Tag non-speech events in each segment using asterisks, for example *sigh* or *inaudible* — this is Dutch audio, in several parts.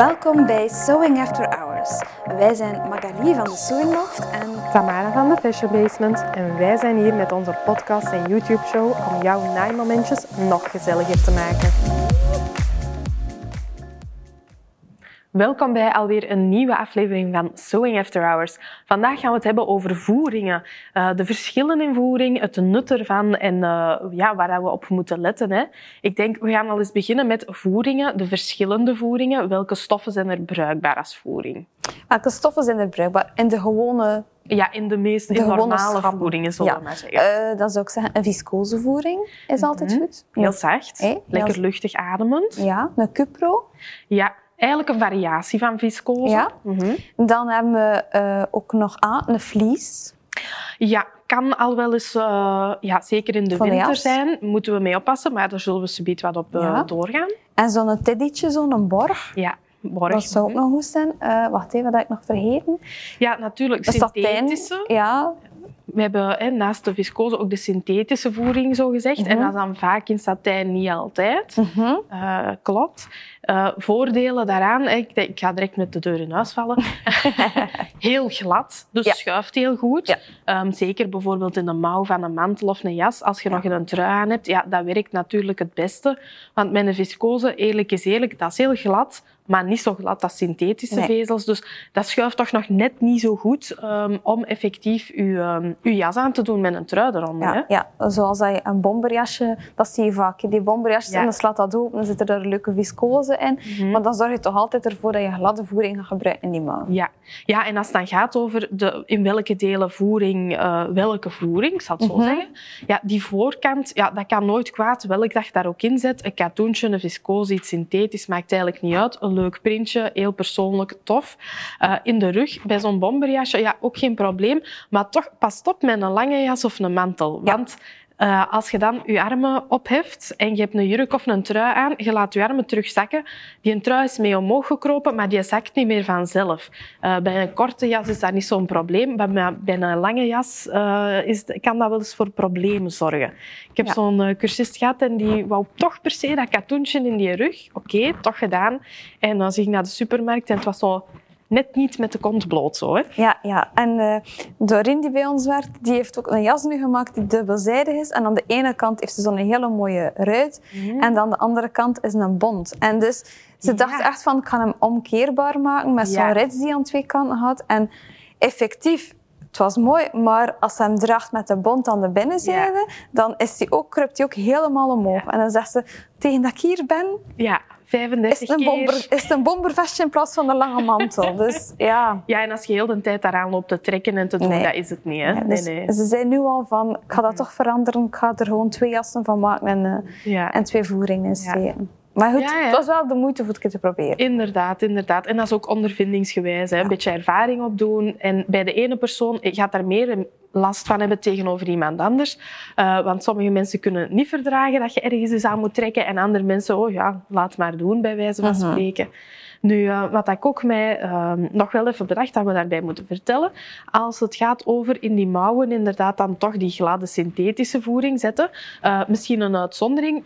Welkom bij Sewing After Hours. Wij zijn Magali van de Sewing Loft en Tamara van de Fashion Basement en wij zijn hier met onze podcast en YouTube show om jouw naaimomentjes nog gezelliger te maken. Welkom bij alweer een nieuwe aflevering van Sewing After Hours. Vandaag gaan we het hebben over voeringen. Uh, de verschillen in voering, het nut ervan en uh, ja, waar we op moeten letten. Hè. Ik denk, we gaan al eens beginnen met voeringen, de verschillende voeringen. Welke stoffen zijn er bruikbaar als voering? Welke stoffen zijn er bruikbaar? In de gewone... Ja, in de meest de normale voeringen, zullen ja. we maar zeggen. Uh, dan zou ik zeggen, een viscose voering is altijd Mhm. goed. Heel zacht, Hey, lekker heel- luchtig ademend. Ja, een cupro. Ja, eigenlijk een variatie van viscose. Ja. Mhm. Dan hebben we eh, ook nog aan een vlies. Ja, kan al wel eens, eh, ja, zeker in de Van winter jas. zijn, moeten we mee oppassen, maar daar zullen we subiet wat op eh, Ja. doorgaan. En zo'n teddytje, zo'n borg. Ja, borg. Dat zou ook nog goed zijn. Wacht even, dat heb ik nog vergeten. Ja, natuurlijk, De satijn. synthetische. Ja, We hebben hè, naast de viscose ook de synthetische voering, zo gezegd. En Mhm. dat is dan vaak in satijn niet altijd. Mhm. Eh, klopt. Eh, voordelen daaraan, ik, ik ga direct met de deur in huis vallen. *laughs* heel glad, dus Ja. schuift heel goed. Ja. Ehm, zeker bijvoorbeeld in de mouw van een mantel of een jas. Als je nog een trui aan hebt, ja, dat werkt natuurlijk het beste. Want met een viscose, eerlijk is eerlijk, dat is heel glad, maar niet zo glad als synthetische Nee. vezels. Dus dat schuift toch nog net niet zo goed ehm, om effectief je, ehm, uw jas aan te doen met een trui eronder. hè. ja, ja, zoals dat je een bomberjasje, dat zie je vaak. Die bomberjasjes, Ja. en dan slaat dat open, dan zit er een leuke viscose in. Mhm. Maar dan zorg je toch altijd ervoor dat je gladde voering gaat gebruiken in die mouw. Ja. ja, en als het dan gaat over de, in welke delen voering, eh, welke voering, ik zal het zo Mhm. zeggen. Ja, die voorkant, ja, dat kan nooit kwaad. Welk dag daar ook in zet. Een katoentje, een viscose, iets synthetisch, maakt eigenlijk niet uit. Een leuk printje, heel persoonlijk, tof. Eh, in de rug, bij zo'n bomberjasje, ja, ook geen probleem. Maar toch, pas op met een lange jas of een mantel. Ja. Eh, als je dan je armen opheft en je hebt een jurk of een trui aan, je laat je armen terugzakken. Die trui is mee omhoog gekropen, maar die zakt niet meer vanzelf. Eh, bij een korte jas is dat niet zo'n probleem, maar bij- een lange jas eh, is, kan dat wel eens voor problemen zorgen. Ik heb Ja. zo'n cursist gehad en die wou toch per se dat katoentje in die rug. Oké, toch gedaan. En dan ging ik naar de supermarkt en het was zo net niet met de kont bloot. Zo, hè. Ja, ja. En eh Doreen die bij ons werkt, die heeft ook een jas nu gemaakt die dubbelzijdig is. En aan de ene kant heeft ze zo'n hele mooie ruit. En aan de andere kant is een bont. En dus ze Ja. dacht echt van, ik ga hem omkeerbaar maken met zo'n Ja. rits die aan twee kanten had. En effectief, het was mooi, maar als ze hem draagt met de bont aan de binnenzijde, dan is die ook, kruipt hij ook helemaal omhoog. Ja. En dan zegt ze, tegen dat ik hier ben, Ja, is 35 het een, keer. bomber, is het een bombervestje in plaats van een lange mantel. *laughs* Dus ja... Ja, en als je heel de tijd daaraan loopt te trekken en te doen, Nee. dat is het niet. Hè? Ja, dus nee, nee. Ze zijn nu al van, ik ga dat toch veranderen. Ik ga er gewoon twee jassen van maken en, eh, en twee voeringen in steken. Maar goed, Ja, het was wel de moeite voor het keer te proberen. Inderdaad, inderdaad. En dat is ook ondervindingsgewijs. Hè? Een beetje ervaring opdoen. En bij de ene persoon gaat daar meer last van hebben tegenover iemand anders. Eh, want sommige mensen kunnen het niet verdragen dat je ergens eens aan moet trekken. En andere mensen, oh ja, laat maar doen, bij wijze van Mhm. spreken. Nu, eh, wat ik ook mij eh, nog wel even bedacht dat we daarbij moeten vertellen. Als het gaat over in die mouwen inderdaad dan toch die gladde synthetische voering zetten. eh, misschien een uitzondering.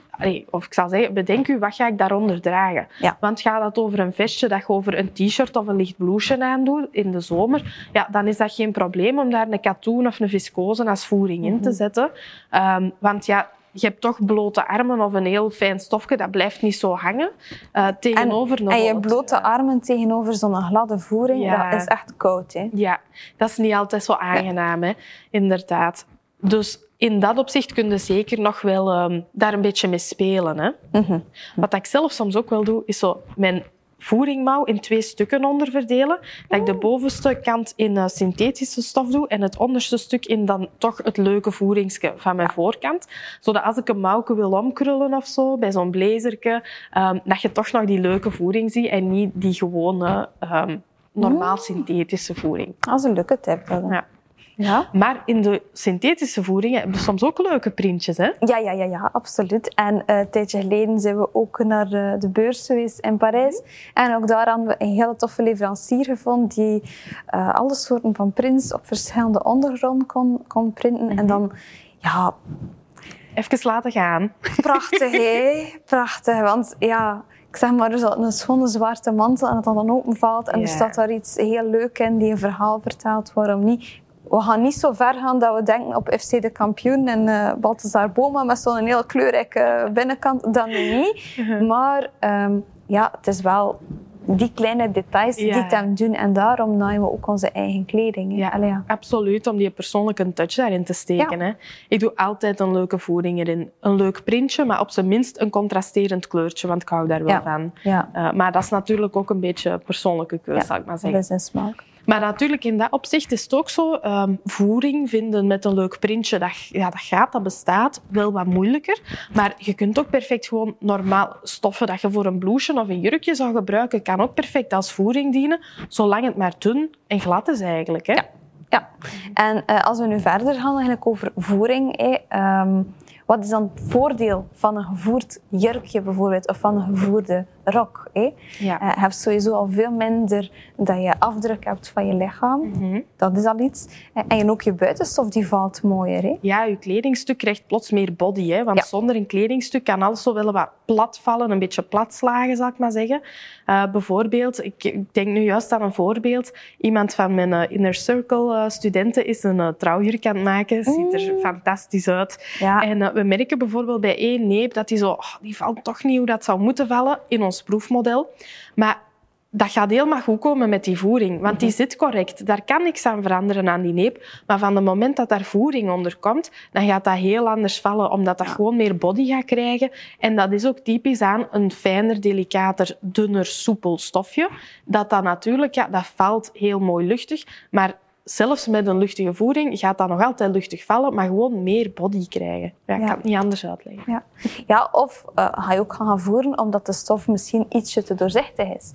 Of ik zal zeggen, bedenk u, wat ga ik daaronder dragen? Ja. Want gaat dat over een vestje dat je over een t-shirt of een licht blouseje aandoet in de zomer, ja, dan is dat geen probleem om daar een katoen of een viscose als voering in te Mhm. zetten. Ehm, want ja, je hebt toch blote armen of een heel fijn stofje, dat blijft niet zo hangen. eh, tegenover een En je blote trui. armen tegenover zo'n gladde voering, Ja. dat is echt koud. Hè? Ja, dat is niet altijd zo aangenaam, hè? inderdaad. Dus in dat opzicht kun je zeker nog wel ehm, daar een beetje mee spelen. Hè? Mhm. Wat ik zelf soms ook wel doe, is zo mijn voeringmouw in twee stukken onderverdelen. Dat ik de bovenste kant in eh, synthetische stof doe en het onderste stuk in dan toch het leuke voeringsje van mijn voorkant. Zodat als ik een mouwke wil omkrullen of zo, bij zo'n blazerke, ehm, dat je toch nog die leuke voering ziet en niet die gewone ehm, normaal synthetische voering. Dat is een leuke tip. Ja. Ja? Maar in de synthetische voeringen heb je soms ook leuke printjes, hè? Ja, ja, ja, ja, absoluut. En eh, een tijdje geleden zijn we ook naar eh, de beurs geweest in Parijs. En ook daar hadden we een hele toffe leverancier gevonden die eh, alle soorten van prints op verschillende ondergronden kon, kon printen. En dan, ja, Even laten gaan. prachtig hè, *laughs* prachtig. Want ja, ik zeg maar, zo een schone zwarte mantel en het dan openvalt en er staat daar iets heel leuk in die een verhaal vertelt, waarom niet? We gaan niet zo ver gaan dat we denken op FC de kampioen en eh Balthazar Boma met zo'n heel kleurrijke binnenkant. Dat nu niet. Maar ehm, ja, het is wel die kleine details die het hem doen. En daarom naaien we ook onze eigen kleding. Ja, Allee, ja. absoluut, om die persoonlijke touch daarin te steken. Hè. Ik doe altijd een leuke voering erin. Een leuk printje, maar op zijn minst een contrasterend kleurtje, want ik hou daar wel van. Eh, maar dat is natuurlijk ook een beetje persoonlijke keuze, zal ik maar dat zeggen. is een smaak. Maar natuurlijk, in dat opzicht is het ook zo, ehm, voering vinden met een leuk printje, dat, ja, dat gaat, dat bestaat, wel wat moeilijker. Maar je kunt ook perfect gewoon normaal stoffen dat je voor een blouseje of een jurkje zou gebruiken, kan ook perfect als voering dienen, zolang het maar dun en glad is eigenlijk. Hè? Ja. Ja, en eh, als we nu verder gaan eigenlijk over voering, ehm, wat is dan het voordeel van een gevoerd jurkje bijvoorbeeld, of van een gevoerde rok? Hè? Ja. Eh, je hebt sowieso al veel minder dat je afdruk hebt van je lichaam. Mhm. Dat is al iets. Eh, En ook je buitenstof die valt mooier. Hè? Ja, je kledingstuk krijgt plots meer body. Hè? Want Ja. zonder een kledingstuk kan alles zo wel wat plat vallen, een beetje plat slagen, zal ik maar zeggen. Eh, bijvoorbeeld, ik, ik denk nu juist aan een voorbeeld. Iemand van mijn Inner Circle studenten is een trouwjurk aan het maken. Ziet er Mm. fantastisch uit. Ja, En we merken bijvoorbeeld bij één neep dat die zo, oh, die valt toch niet hoe dat zou moeten vallen in ons proefmodel. Maar dat gaat helemaal goed komen met die voering, want die zit correct. Daar kan niks aan veranderen aan die neep. Maar van het moment dat daar voering onder komt, dan gaat dat heel anders vallen, omdat dat gewoon meer body gaat krijgen. En dat is ook typisch aan een fijner, delicater, dunner, soepel stofje. Dat dat natuurlijk, ja, dat valt heel mooi luchtig, maar zelfs met een luchtige voering gaat dat nog altijd luchtig vallen, maar gewoon meer body krijgen. Ja, ik Ja. kan het niet anders uitleggen. ja. ja, of eh, ga je ook gaan voeren omdat de stof misschien ietsje te doorzichtig is.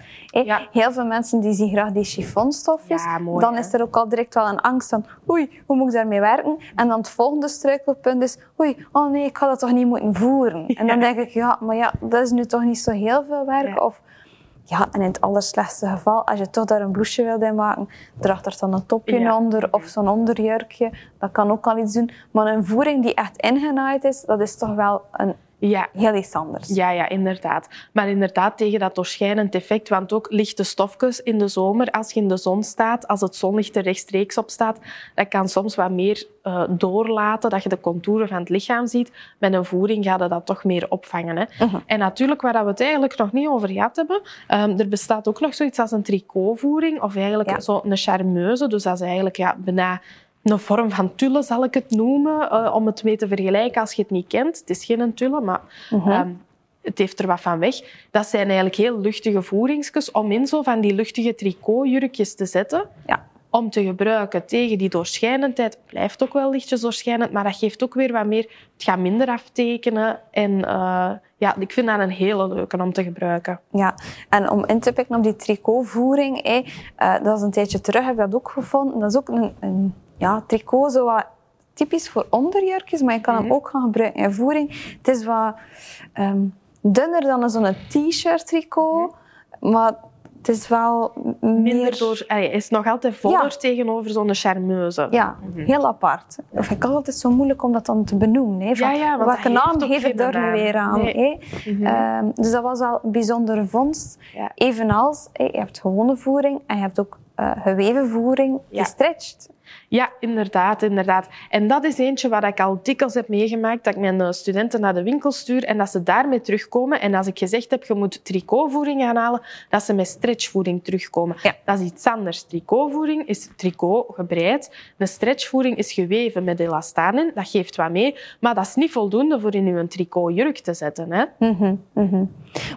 Ja. Heel veel mensen die zien graag die chiffonstofjes. Ja, mooi, dan hè? is er ook al direct wel een angst van oei, hoe moet ik daarmee werken? En dan het volgende struikelpunt is oei, oh nee, ik ga dat toch niet moeten voeren? *laughs* En dan denk ik, ja, maar ja, dat is nu toch niet zo heel veel werk. Of ja, en in het allerslechtste geval, als je toch daar een blouseje wilt in maken, draag er dan een topje Ja. onder of zo'n onderjurkje. Dat kan ook al iets doen. Maar een voering die echt ingenaaid is, dat is toch wel een Ja, heel iets anders. Ja, ja, inderdaad. Maar inderdaad tegen dat doorschijnend effect, want ook lichte stofjes in de zomer, als je in de zon staat, als het zonlicht er rechtstreeks op staat, dat kan soms wat meer eh, doorlaten, dat je de contouren van het lichaam ziet. Met een voering gaat dat toch meer opvangen. Hè? Mhm. En natuurlijk, waar we het eigenlijk nog niet over gehad hebben, ehm, er bestaat ook nog zoiets als een tricotvoering, of eigenlijk Ja. zo een charmeuse. Dus dat is eigenlijk ja, bijna een vorm van tulle, zal ik het noemen, eh, om het mee te vergelijken als je het niet kent. Het is geen tulle, maar Mhm. Ehm, het heeft er wat van weg. Dat zijn eigenlijk heel luchtige voeringsjes om in zo van die luchtige tricotjurkjes te zetten. Ja. Om te gebruiken tegen die doorschijnendheid. Het blijft ook wel lichtjes doorschijnend, maar dat geeft ook weer wat meer... Het gaat minder aftekenen. En eh, ja, ik vind dat een hele leuke om te gebruiken. Ja, en om in te pikken op die tricotvoering, eh, dat is een tijdje terug, heb ik dat ook gevonden. Dat is ook een, een ja, tricot, zo wat typisch voor onderjurkjes, maar je kan hem Mhm. ook gaan gebruiken in voering. Het is wat ehm, dunner dan zo'n t-shirt tricot, maar het is wel Minder door... Hij is nog altijd voller Ja. tegenover zo'n charmeuse. Ja, Mhm. heel apart. Of ik altijd zo moeilijk om dat dan te benoemen. Hè? Van, Ja, welke naam geef ik daar nu naam. weer aan? Nee. hè? Mhm. Ehm, dus dat was wel een bijzondere vondst. Evenals, hè, je hebt gewone voering en je hebt ook eh, geweven voering, gestretched. Ja, inderdaad, inderdaad. En dat is eentje waar ik al dikwijls heb meegemaakt, dat ik mijn eh, studenten naar de winkel stuur en dat ze daarmee terugkomen. En als ik gezegd heb, je moet tricotvoering gaan halen, dat ze met stretchvoering terugkomen. Ja. Dat is iets anders. Tricotvoering is tricot gebreid. Een stretchvoering is geweven met elastaan in. Dat geeft wat mee, maar dat is niet voldoende voor in uw tricotjurk te zetten. Hè? Mhm, mhm.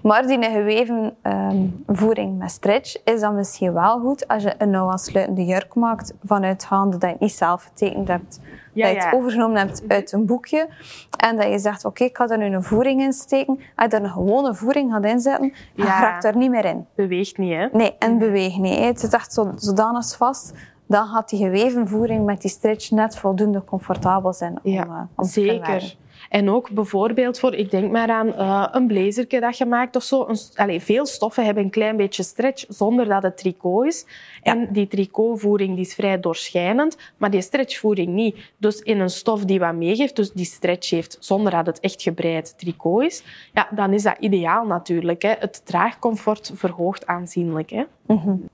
Maar die geweven ehm, voering met stretch is dan misschien wel goed als je een nauw aansluitende jurk maakt vanuitgaande dat je het niet zelf getekend hebt. Ja, dat je het ja. overgenomen hebt uit een boekje. En dat je zegt, oké, ik ga er nu een voering in steken. Als je er een gewone voering gaat inzetten, Ja. raakt er niet meer in. Beweegt niet, hè? Nee, en beweeg niet. hè. Het zit echt zo, zodanig vast. Dan gaat die geweven voering met die stretch net voldoende comfortabel zijn om, Ja, eh, om te zeker. verwerken. En ook bijvoorbeeld voor, ik denk maar aan uh, een blazerke dat je maakt of zo. Een, veel stoffen hebben een klein beetje stretch zonder dat het tricot is. En die tricotvoering die is vrij doorschijnend, maar die stretchvoering niet. Dus in een stof die wat meegeeft, dus die stretch heeft zonder dat het echt gebreid tricot is, ja, dan is dat ideaal natuurlijk. Hè. Het draagcomfort verhoogt aanzienlijk. Hè. Mm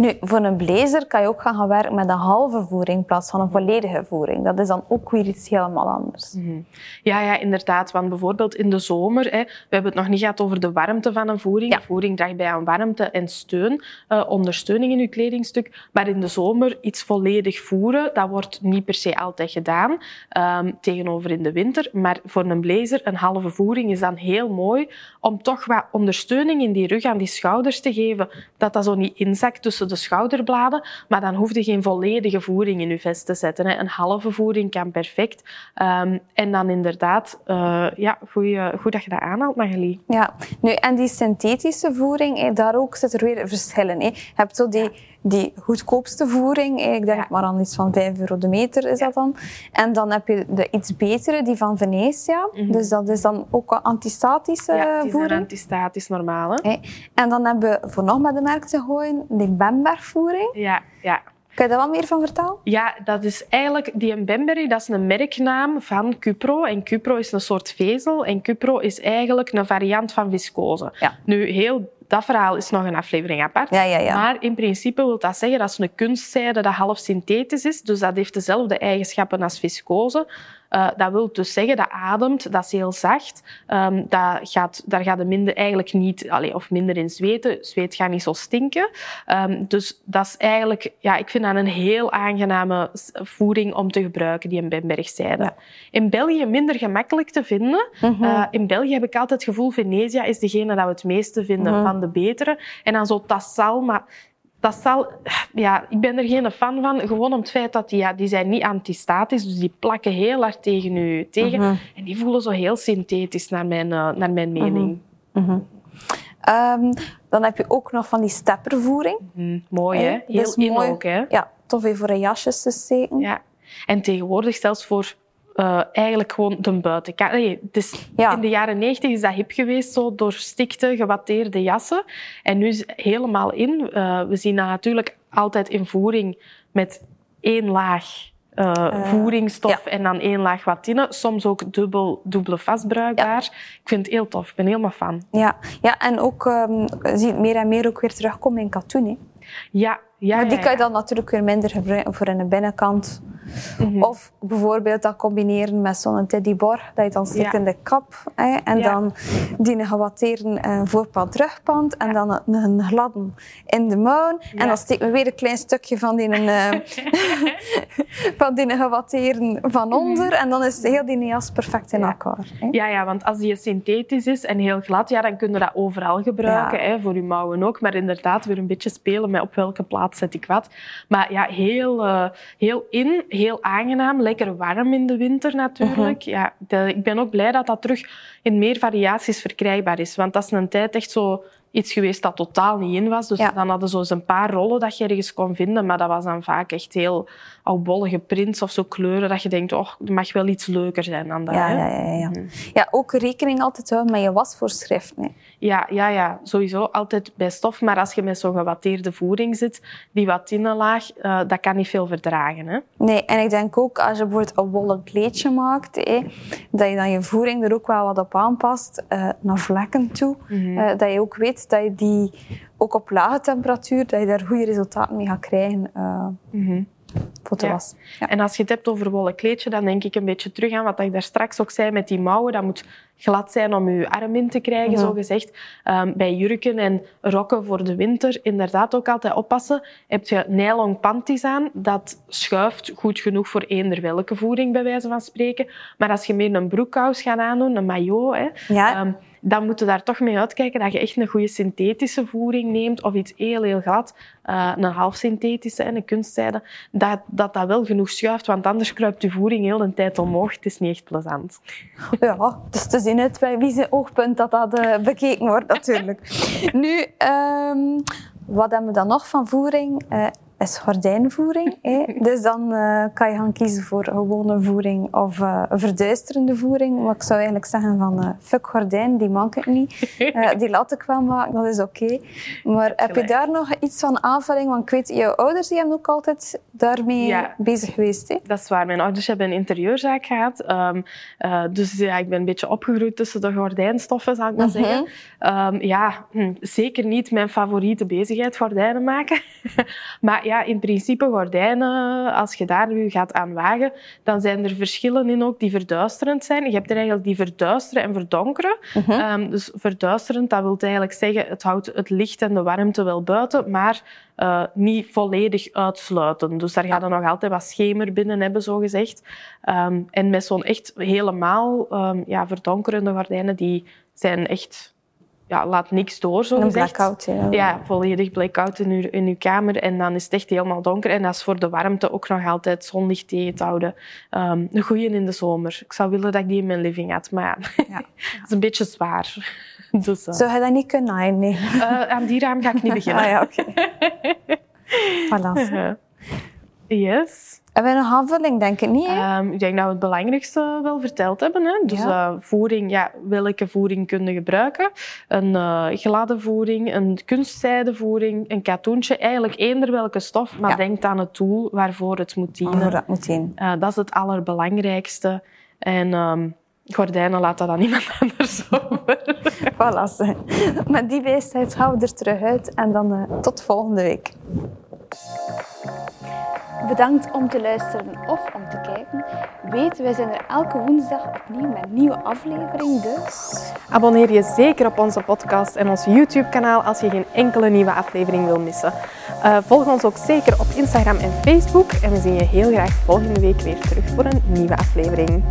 nu, voor een blazer kan je ook gaan, gaan werken met een halve voering in plaats van een volledige voering. Dat is dan ook weer iets helemaal anders. Mhm. Ja, ja, inderdaad. Want bijvoorbeeld in de zomer, hè, we hebben het nog niet gehad over de warmte van een voering. Ja. Voering draagt bij aan warmte en steun, uh, ondersteuning in je kledingstuk. Maar in de zomer iets volledig voeren, dat wordt niet per se altijd gedaan, um, tegenover in de winter. Maar voor een blazer, een halve voering is dan heel mooi om toch wat ondersteuning in die rug aan die schouders te geven, dat dat zo niet inzakt tussen de schouderbladen, maar dan hoef je geen volledige voering in je vest te zetten. Hè. Een halve voering kan perfect. Um, en dan inderdaad, uh, ja, goed dat je dat aanhaalt, Magali. Ja, nu, en die synthetische voering, daar ook zit er weer verschillen. Je hebt zo die die goedkoopste voering. Ik denk maar aan iets van 5 euro de meter is dat dan. En dan heb je de iets betere, die van Venetia. Mhm. Dus dat is dan ook een antistatische ja, voering. antistatisch normaal. Hè? En dan hebben we, voor nog met de merk te gooien, die Bemberg voering. Ja, ja. Kan je daar wat meer van vertellen? Ja, dat is eigenlijk die Bemberg, dat is een merknaam van Cupro. En Cupro is een soort vezel. En Cupro is eigenlijk een variant van viscose. Ja. Nu, heel dat verhaal is nog een aflevering apart. Ja, ja, ja. Maar in principe wil dat zeggen dat een kunstzijde dat half synthetisch is. Dus dat heeft dezelfde eigenschappen als viscose. Uh, dat wil dus zeggen dat ademt, dat is heel zacht. Um, dat gaat, daar gaat het minder, eigenlijk niet, of minder in zweten. Zweet gaat niet zo stinken. Um, dus dat is eigenlijk, ja, ik vind dat een heel aangename voeding om te gebruiken, die in Bembergzijde. Ja. In België minder gemakkelijk te vinden. Mm -hmm. uh, in België heb ik altijd het gevoel, Venetia is degene dat we het meeste vinden mm -hmm. van de betere. En dan zo Tassal, maar dat zal, ja, ik ben er geen fan van, gewoon om het feit dat die, ja, die zijn niet antistatisch, dus die plakken heel hard tegen u tegen. Mhm. En die voelen zo heel synthetisch, naar mijn, uh, naar mijn mhm. mening. Mm um, dan heb je ook nog van die steppervoering. Mm mooi, hè? Heel in mooi. ook, hè? Ja, tof even voor een jasjes te steken. Ja. En tegenwoordig zelfs voor uh, eigenlijk gewoon de buitenkant. Nee, dus ja. In de jaren negentig is dat hip geweest, zo door stikte, gewatteerde jassen. En nu is het helemaal in. Uh, we zien dat natuurlijk altijd in voering met één laag uh, voeringsstof ja. en dan één laag watine. Soms ook dubbel, dubbele vastbruikbaar. Ik vind het heel tof. Ik ben helemaal fan. Ja, ja en ook um, zie je meer en meer ook weer terugkomen in katoen. Hè? Ja, ja, maar die kan je dan natuurlijk weer minder gebruiken voor in de binnenkant. Mhm. Of bijvoorbeeld dat combineren met zo'n teddybar, dat je dan stikt in de kap. Hè, en dan die gewatteren uh, voorpand, terugpand. En dan een, gladden in de mouw. En dan steken we weer een klein stukje van die, uh, *laughs* van die gewatteren van mhm. onder. En dan is heel die jas perfect in elkaar. Hè. Ja, ja, want als die synthetisch is en heel glad, ja, dan kun je dat overal gebruiken. Hè, voor je mouwen ook. Maar inderdaad, weer een beetje spelen met op welke plaats zet ik wat. Maar ja, heel, uh, heel in, heel aangenaam, lekker warm in de winter natuurlijk. Uh ja, de, ik ben ook blij dat dat terug in meer variaties verkrijgbaar is. Want dat is een tijd echt zo iets geweest dat totaal niet in was. Dus dan hadden ze zo een paar rollen dat je ergens kon vinden, maar dat was dan vaak echt heel oudbollige prints of zo kleuren dat je denkt, oh, het mag wel iets leuker zijn dan dat. Ja, ja, ja, ja. Mhm. ja, ook rekening altijd houden met je wasvoorschriften. Ja, ja, ja, sowieso altijd bij stof. Maar als je met zo'n gewatteerde voering zit, die watinelaag, uh, dat kan niet veel verdragen. Hè? Nee, en ik denk ook als je bijvoorbeeld een wollen kleedje maakt, dat je dan je voering er ook wel wat op aanpast, uh, naar vlekken toe. Mm -hmm. uh, dat je ook weet dat je die, ook op lage temperatuur, dat je daar goede resultaten mee gaat krijgen. Mm -hmm. Ja. Ja. En als je het hebt over wollen kleedje, dan denk ik een beetje terug aan wat ik daar straks ook zei met die mouwen. Dat moet glad zijn om je arm in te krijgen, zo gezegd. Um, bij jurken en rokken voor de winter inderdaad ook altijd oppassen. Heb je nylon panties aan, dat schuift goed genoeg voor eender welke voering, bij wijze van spreken. Maar als je meer een broekkous gaat aandoen, een maillot, hè, ja. um, dan moet je daar toch mee uitkijken dat je echt een goede synthetische voering neemt of iets heel, heel glad, uh, een half synthetische en een kunstzijde, dat, dat dat wel genoeg schuift, want anders kruipt je voering heel de tijd omhoog. Het is niet echt plezant. *laughs* Ja, dus te zien uit bij wie zijn oogpunt dat dat uh, bekeken wordt natuurlijk. *laughs* nu, um, wat hebben we dan nog van voering? Uh, is gordijnvoering. hè. Dus dan eh, kan je gaan kiezen voor gewone voering of eh, een verduisterende voering. Maar ik zou eigenlijk zeggen van, eh, fuck gordijn, die maak ik niet. *laughs* Die laat ik wel maken, dat is oké. Maar heb je daar nog iets van aanvulling? Want ik weet, jouw ouders die hebben ook altijd daarmee Ja. bezig geweest. Hè? Dat is waar. Mijn ouders hebben een interieurzaak gehad. Ehm, eh, dus ja, ik ben een beetje opgegroeid tussen de gordijnstoffen, zou ik maar Mhm. zeggen. Ehm, ja, hm, zeker niet mijn favoriete bezigheid, gordijnen maken. *laughs* maar ja, in principe gordijnen, als je daar nu gaat aan wagen, dan zijn er verschillen in ook die verduisterend zijn. Je hebt er eigenlijk die verduisteren en verdonkeren. Mhm. Ehm, dus verduisterend, dat wil eigenlijk zeggen, het houdt het licht en de warmte wel buiten, maar eh, niet volledig uitsluiten. Dus daar gaat er nog altijd wat schemer binnen hebben, zo gezegd. Ehm, en met zo'n echt helemaal ehm, ja, verdonkerende gordijnen, die zijn echt... Ja, laat niks door, zo Een blackout. Ja. Ja, volledig blackout in uw, in uw kamer. En dan is het echt helemaal donker. En dat is voor de warmte ook nog altijd zonlicht tegen te houden. Ehm, een goeie in de zomer. Ik zou willen dat ik die in mijn living had. Maar *laughs* ja, Ja. dat is een beetje zwaar. *laughs* Dus, eh, Zou je dat niet kunnen? Nee. eh, aan die raam ga ik niet *laughs* beginnen. Ah ja, oké. voilà. Eh, yes. Hebben we nog aanvulling? Denk ik niet. Ehm, ik denk dat we het belangrijkste wel verteld hebben. Hè? Dus Ja. eh, voering, ja, welke voering kun je gebruiken? Een eh, gladde voering, een kunstzijdevoering, een katoentje. Eigenlijk eender welke stof, maar Ja. denk aan het doel waarvoor het moet dienen. Voor dat meteen. Eh, dat is het allerbelangrijkste. En ehm, gordijnen laat dat aan iemand *laughs* anders over. *laughs* Voilà. Met die wijsheid gaan we er terug uit en dan tot volgende week. Bedankt om te luisteren of om te kijken. Weet, wij zijn er elke woensdag opnieuw met een nieuwe aflevering, dus... Abonneer je zeker op onze podcast en ons YouTube-kanaal als je geen enkele nieuwe aflevering wil missen. Eh, volg ons ook zeker op Instagram en Facebook. En we zien je heel graag volgende week weer terug voor een nieuwe aflevering.